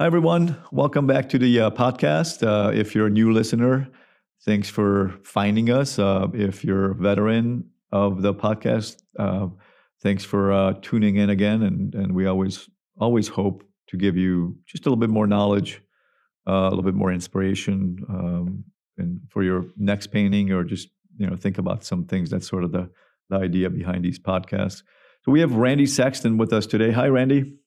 Hi, everyone. Welcome back to the uh, podcast. Uh, if you're a new listener, thanks for finding us. Uh, if you're a veteran of the podcast, uh, thanks for uh, tuning in again. And, and we always always hope to give you just a little bit more knowledge, uh, a little bit more inspiration, um, and for your next painting, or just you know think about some things. That's sort of the the idea behind these podcasts. So we have Randy Sexton with us today. Hi, Randy.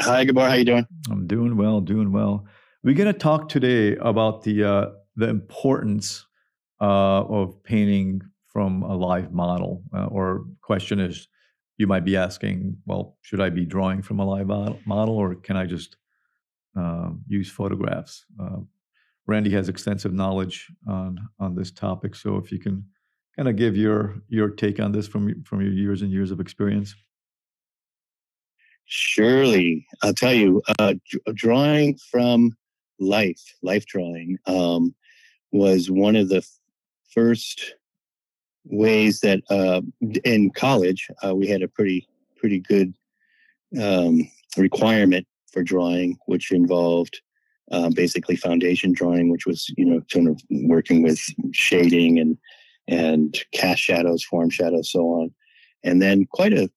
Hi, morning. How you doing? I'm doing well, doing well. We're going to talk today about the uh, the importance uh, of painting from a live model. Uh, or question is, you might be asking, well, should I be drawing from a live model, or can I just uh, use photographs? Uh, Randy has extensive knowledge on on this topic, so if you can kind of give your your take on this from from your years and years of experience. Surely, I'll tell you, uh, drawing from life, life drawing, um, was one of the first ways that uh, in college uh, we had a pretty pretty good um, requirement for drawing, which involved uh, basically foundation drawing, which was you know sort of working with shading and and cast shadows, form shadows, so on, and then quite a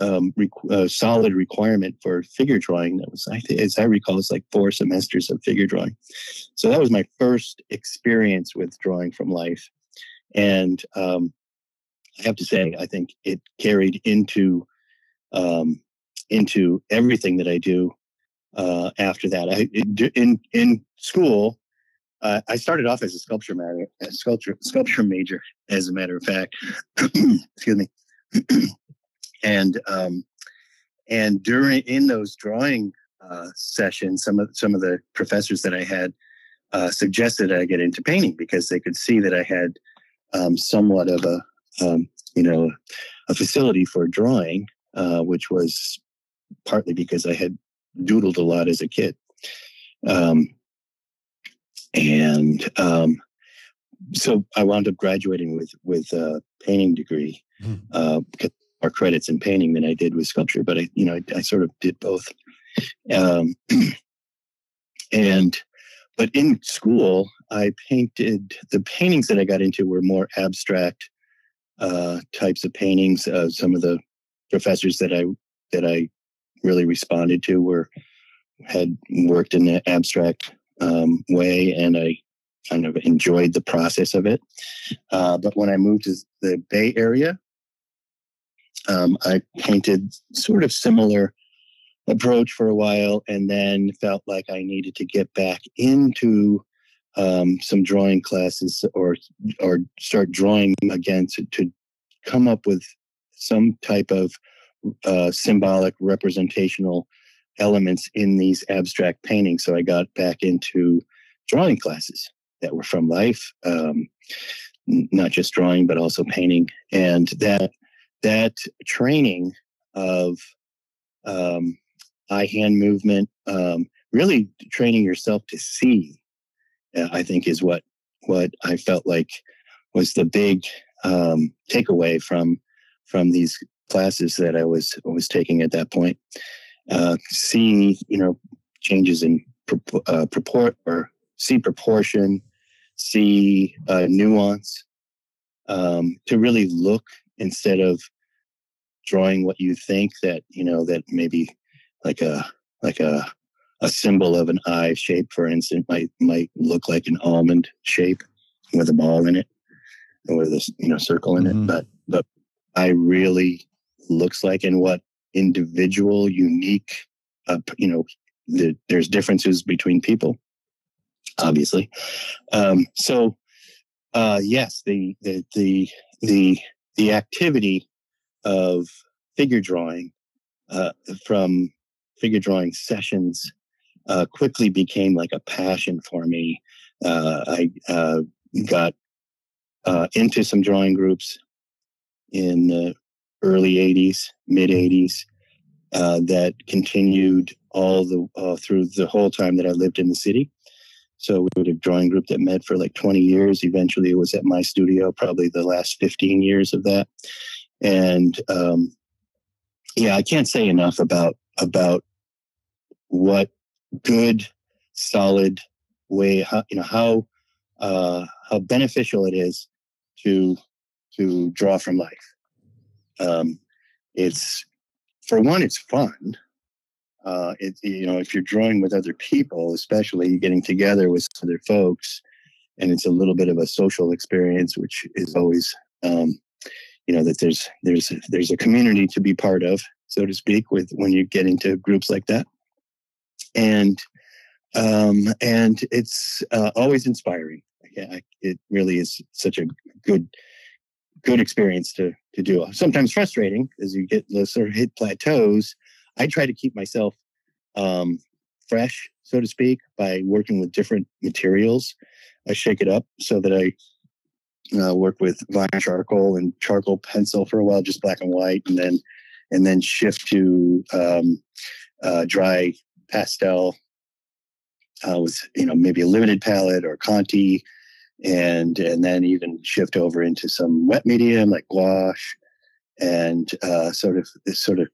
um, a solid requirement for figure drawing. That was, as I recall, it's like four semesters of figure drawing. So that was my first experience with drawing from life, and um, I have to say, I think it carried into um, into everything that I do uh, after that. I in in school. Uh, I started off as a sculpture matter, a sculpture sculpture major, as a matter of fact. Excuse me. and um, and during in those drawing uh, sessions, some of some of the professors that I had uh, suggested I get into painting because they could see that I had um, somewhat of a um, you know a facility for drawing, uh, which was partly because I had doodled a lot as a kid, um, and um, so I wound up graduating with with a painting degree mm. uh, because more credits in painting than I did with sculpture, but I, you know, I, I sort of did both. Um, and, but in school, I painted the paintings that I got into were more abstract uh, types of paintings. Uh, some of the professors that I that I really responded to were had worked in an abstract um, way, and I kind of enjoyed the process of it. Uh, but when I moved to the Bay Area, um, I painted sort of similar approach for a while and then felt like I needed to get back into um, some drawing classes or or start drawing again to, to come up with some type of uh, symbolic representational elements in these abstract paintings. So I got back into drawing classes that were from life, um, not just drawing, but also painting. And that that training of um, eye hand movement, um, really training yourself to see, uh, I think is what what I felt like was the big um, takeaway from from these classes that I was was taking at that point. Uh, see, you know, changes in uh, purport or see proportion, see uh, nuance, um, to really look instead of drawing what you think that you know that maybe like a like a a symbol of an eye shape for instance might might look like an almond shape with a ball in it or with a you know circle in mm-hmm. it but but i really looks like and what individual unique uh, you know the, there's differences between people obviously um, so uh, yes the the the the the activity of figure drawing uh, from figure drawing sessions uh, quickly became like a passion for me. Uh, I uh, got uh, into some drawing groups in the early 80s, mid 80s. that continued all the through the whole time that I lived in the city. So we had a drawing group that met for like 20 years. Eventually, it was at my studio, probably the last 15 years of that. And um, yeah, I can't say enough about about what good, solid way, how, you know, how, uh, how beneficial it is to, to draw from life. Um, it's, for one, it's fun. Uh, it, you know, if you're drawing with other people, especially getting together with other folks, and it's a little bit of a social experience, which is always, um, you know, that there's there's there's a community to be part of, so to speak, with when you get into groups like that, and um, and it's uh, always inspiring. I, it really is such a good good experience to to do. Sometimes frustrating as you get sort of hit plateaus. I try to keep myself um, fresh, so to speak, by working with different materials. I shake it up so that I uh, work with vine charcoal and charcoal pencil for a while, just black and white, and then and then shift to um, uh, dry pastel uh, with you know maybe a limited palette or Conte, and and then even shift over into some wet medium like gouache, and uh, sort of sort of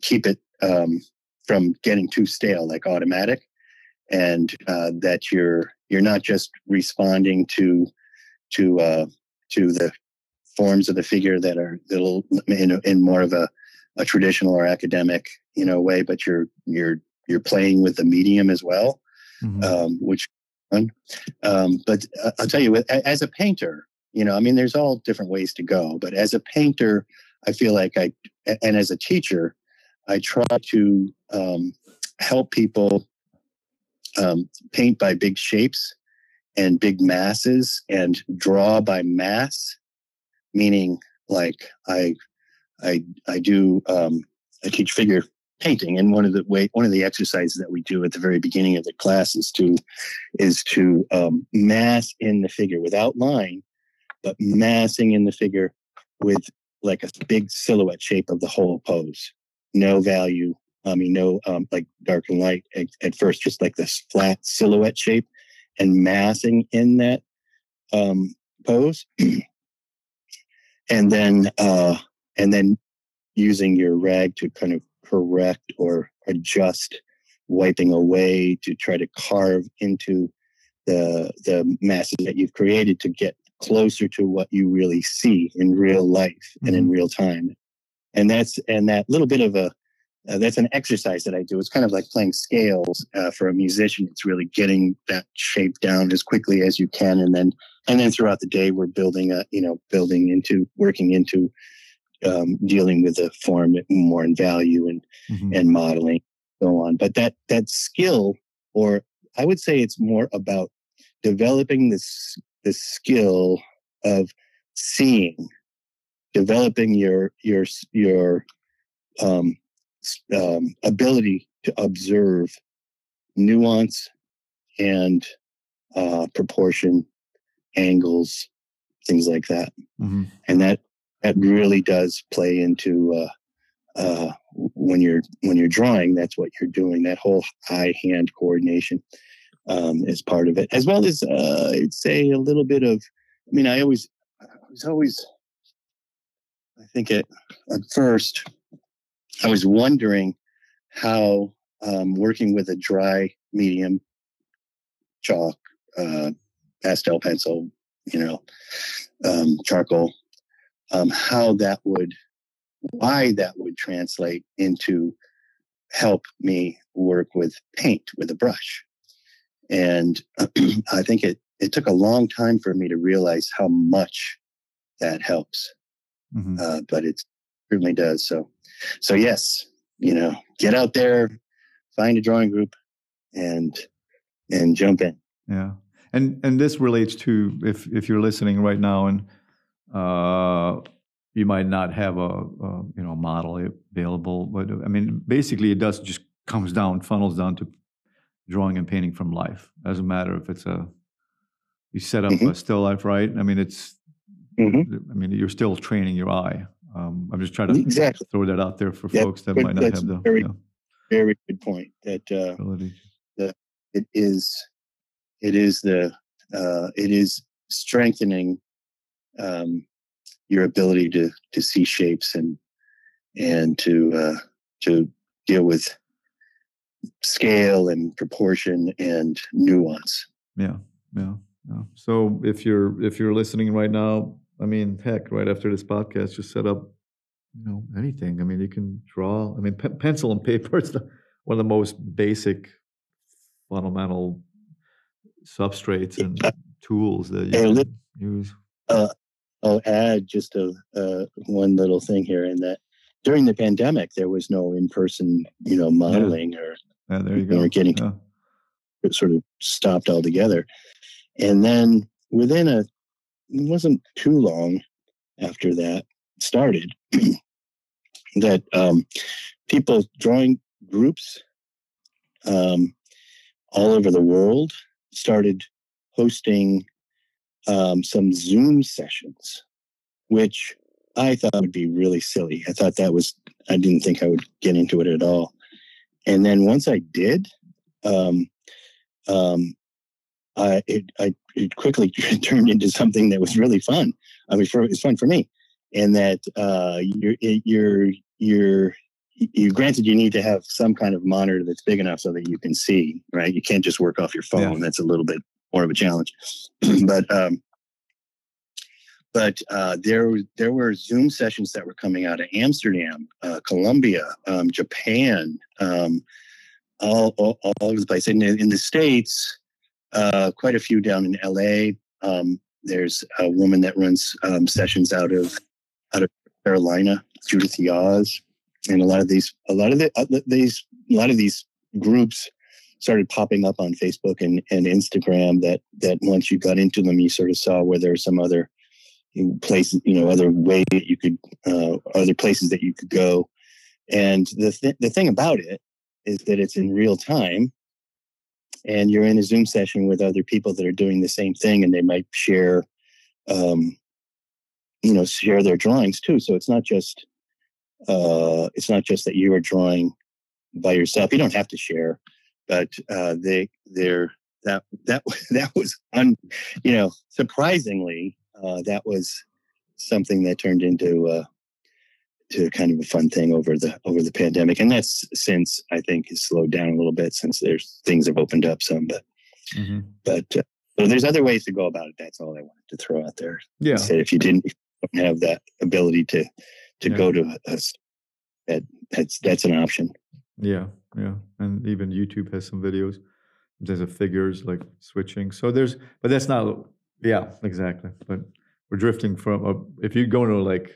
keep it um, from getting too stale like automatic, and uh, that you're you're not just responding to to uh, to the forms of the figure that are little in, in more of a, a traditional or academic you know way, but you're you're you're playing with the medium as well, mm-hmm. um, which um, but uh, I'll tell you, as a painter, you know, I mean, there's all different ways to go. But as a painter, I feel like I, and as a teacher, I try to um, help people um, paint by big shapes and big masses and draw by mass, meaning like I I I do um, I teach figure painting. And one of the way one of the exercises that we do at the very beginning of the class is to is to um, mass in the figure without line but massing in the figure with like a big silhouette shape of the whole pose no value I mean, no, um, like dark and light at, at, first, just like this flat silhouette shape and massing in that um, pose. and then, uh, and then using your rag to kind of correct or adjust, wiping away to try to carve into the, the masses that you've created to get closer to what you really see in real life mm-hmm. and in mm-hmm. real time. And that's, and that little bit of a, uh, that's an exercise that I do. It's kind of like playing scales uh, for a musician. It's really getting that shape down as quickly as you can, and then and then throughout the day, we're building a you know building into working into um, dealing with the form more in value and mm-hmm. and modeling so on. But that that skill, or I would say it's more about developing this the skill of seeing, developing your your your um, um, ability to observe nuance and uh, proportion, angles, things like that, mm-hmm. and that that really does play into uh, uh, when you're when you're drawing. That's what you're doing. That whole eye hand coordination um, is part of it, as well as uh, I'd say a little bit of. I mean, I always, I was always, I think at at first I was wondering how um, working with a dry medium chalk, uh, pastel pencil, you know, um, charcoal, um, how that would, why that would translate into help me work with paint with a brush. And I think it, it took a long time for me to realize how much that helps. Mm-hmm. Uh, but it certainly does. So so yes, you know, get out there, find a drawing group, and and jump in. Yeah, and and this relates to if if you're listening right now and uh, you might not have a, a you know model available, but I mean, basically, it does just comes down, funnels down to drawing and painting from life. Doesn't matter if it's a you set up mm-hmm. a still life, right? I mean, it's mm-hmm. I mean, you're still training your eye. Um, I'm just trying to exactly. throw that out there for folks that might not have the very, very good point. That uh, the it is it is the uh, it is strengthening um, your ability to to see shapes and and to uh, to deal with scale and proportion and nuance. Yeah, yeah, yeah. So if you're if you're listening right now, I mean, heck, right after this podcast, just set up, you know, anything. I mean, you can draw. I mean, pe- pencil and paper is the, one of the most basic, fundamental substrates and tools that you can use. Uh, I'll add just a uh, one little thing here, in that during the pandemic, there was no in-person, you know, modeling yeah. or yeah, there you go. We're getting yeah. sort of stopped altogether, and then within a it wasn't too long after that started that um, people drawing groups um, all over the world started hosting um, some Zoom sessions, which I thought would be really silly. I thought that was, I didn't think I would get into it at all. And then once I did, um, um, I, it, I, it quickly turned into something that was really fun. I mean, for, it's fun for me. And that uh, you're, you're, you're, you granted you need to have some kind of monitor that's big enough so that you can see, right? You can't just work off your phone. Yeah. That's a little bit more of a challenge. but um, but uh, there there were Zoom sessions that were coming out of Amsterdam, uh, Colombia, um, Japan, um, all, all, all over the place. And in, in the states, uh, quite a few down in LA. Um, there's a woman that runs um, sessions out of out of Carolina, Judith Yaz, and a lot of these a lot of the, uh, these a lot of these groups started popping up on Facebook and, and Instagram that that once you got into them, you sort of saw where there were some other places, you know, other way that you could, uh, other places that you could go. And the th- the thing about it is that it's in real time, and you're in a Zoom session with other people that are doing the same thing, and they might share, um, you know, share their drawings too. So it's not just, uh, it's not just that you are drawing by yourself. You don't have to share but uh, they they're that that that was un, you know surprisingly uh, that was something that turned into uh, to kind of a fun thing over the over the pandemic, and that's since I think has slowed down a little bit since there's things have opened up some, but mm-hmm. but uh, so there's other ways to go about it. That's all I wanted to throw out there. Yeah, said if you didn't have that ability to to yeah. go to us, that that's that's an option. Yeah, yeah, and even YouTube has some videos. There's a figures like switching. So there's, but that's not. Yeah, exactly. But we're drifting from. Uh, if you go to like,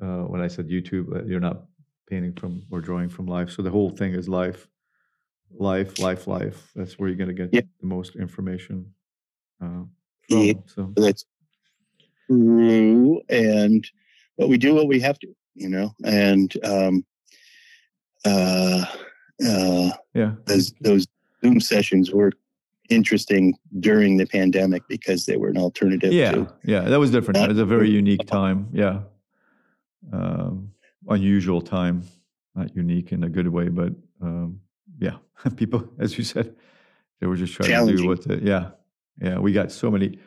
uh, when I said YouTube, uh, you're not painting from or drawing from life. So the whole thing is life, life, life, life. That's where you're going to get yeah. the most information. Uh, from, yeah, so. that's true. And but we do what we have to, you know. And um, uh, uh, yeah, those those Zoom sessions were interesting during the pandemic because they were an alternative. Yeah, to, yeah, that was different. It was a very unique time. Yeah, um, unusual time, not unique in a good way, but um, yeah, people, as you said, they were just trying to do what. The, yeah, yeah, we got so many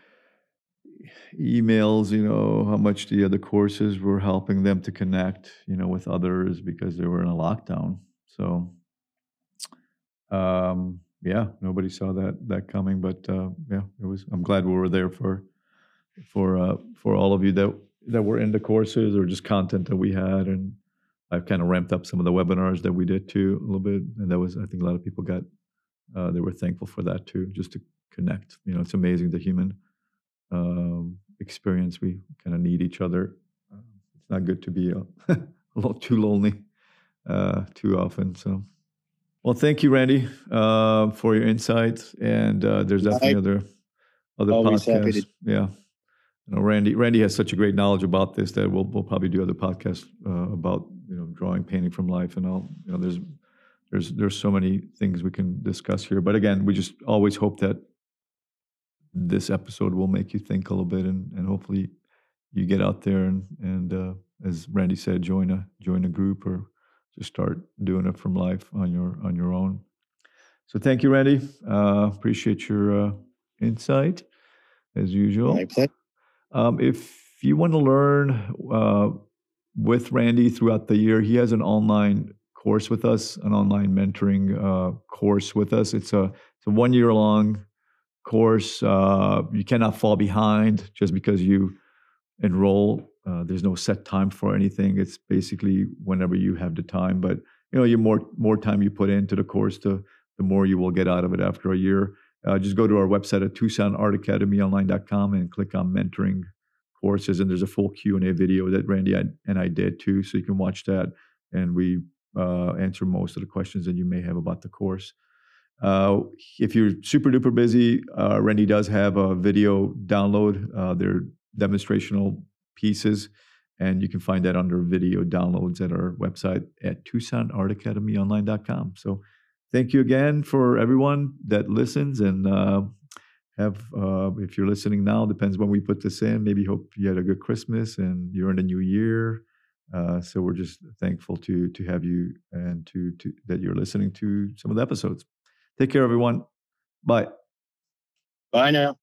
emails, you know, how much the other courses were helping them to connect, you know, with others because they were in a lockdown. So, um, yeah, nobody saw that that coming, but uh, yeah, it was. I'm glad we were there for for uh, for all of you that that were in the courses or just content that we had, and I've kind of ramped up some of the webinars that we did too a little bit, and that was I think a lot of people got uh, they were thankful for that too, just to connect. You know, it's amazing the human um, experience. We kind of need each other. It's not good to be a, a little too lonely uh, too often. So, well, thank you, Randy, uh, for your insights. And uh, there's definitely other other podcasts. Yeah. You know, Randy. Randy has such a great knowledge about this that we'll we'll probably do other podcasts uh, about you know drawing, painting from life, and all. You know, there's there's there's so many things we can discuss here. But again, we just always hope that this episode will make you think a little bit, and, and hopefully you get out there and and uh, as Randy said, join a join a group or just start doing it from life on your on your own. So thank you, Randy. Uh, appreciate your uh, insight as usual. My pleasure. Um, if you want to learn uh, with Randy throughout the year, he has an online course with us, an online mentoring uh, course with us. It's a it's a one year long course. Uh, you cannot fall behind just because you enroll. Uh, there's no set time for anything. It's basically whenever you have the time. But you know, you more more time you put into the course, the the more you will get out of it after a year. Uh, just go to our website at TucsonArtAcademyOnline.com and click on mentoring courses. And there's a full Q and A video that Randy and I did too, so you can watch that. And we uh, answer most of the questions that you may have about the course. Uh, if you're super duper busy, uh, Randy does have a video download. Uh, they're demonstrational pieces, and you can find that under video downloads at our website at TucsonArtAcademyOnline.com. So, thank you again for everyone that listens and uh, have. Uh, if you're listening now, depends when we put this in. Maybe hope you had a good Christmas and you're in the new year. Uh, so we're just thankful to to have you and to to that you're listening to some of the episodes. Take care, everyone. Bye. Bye now.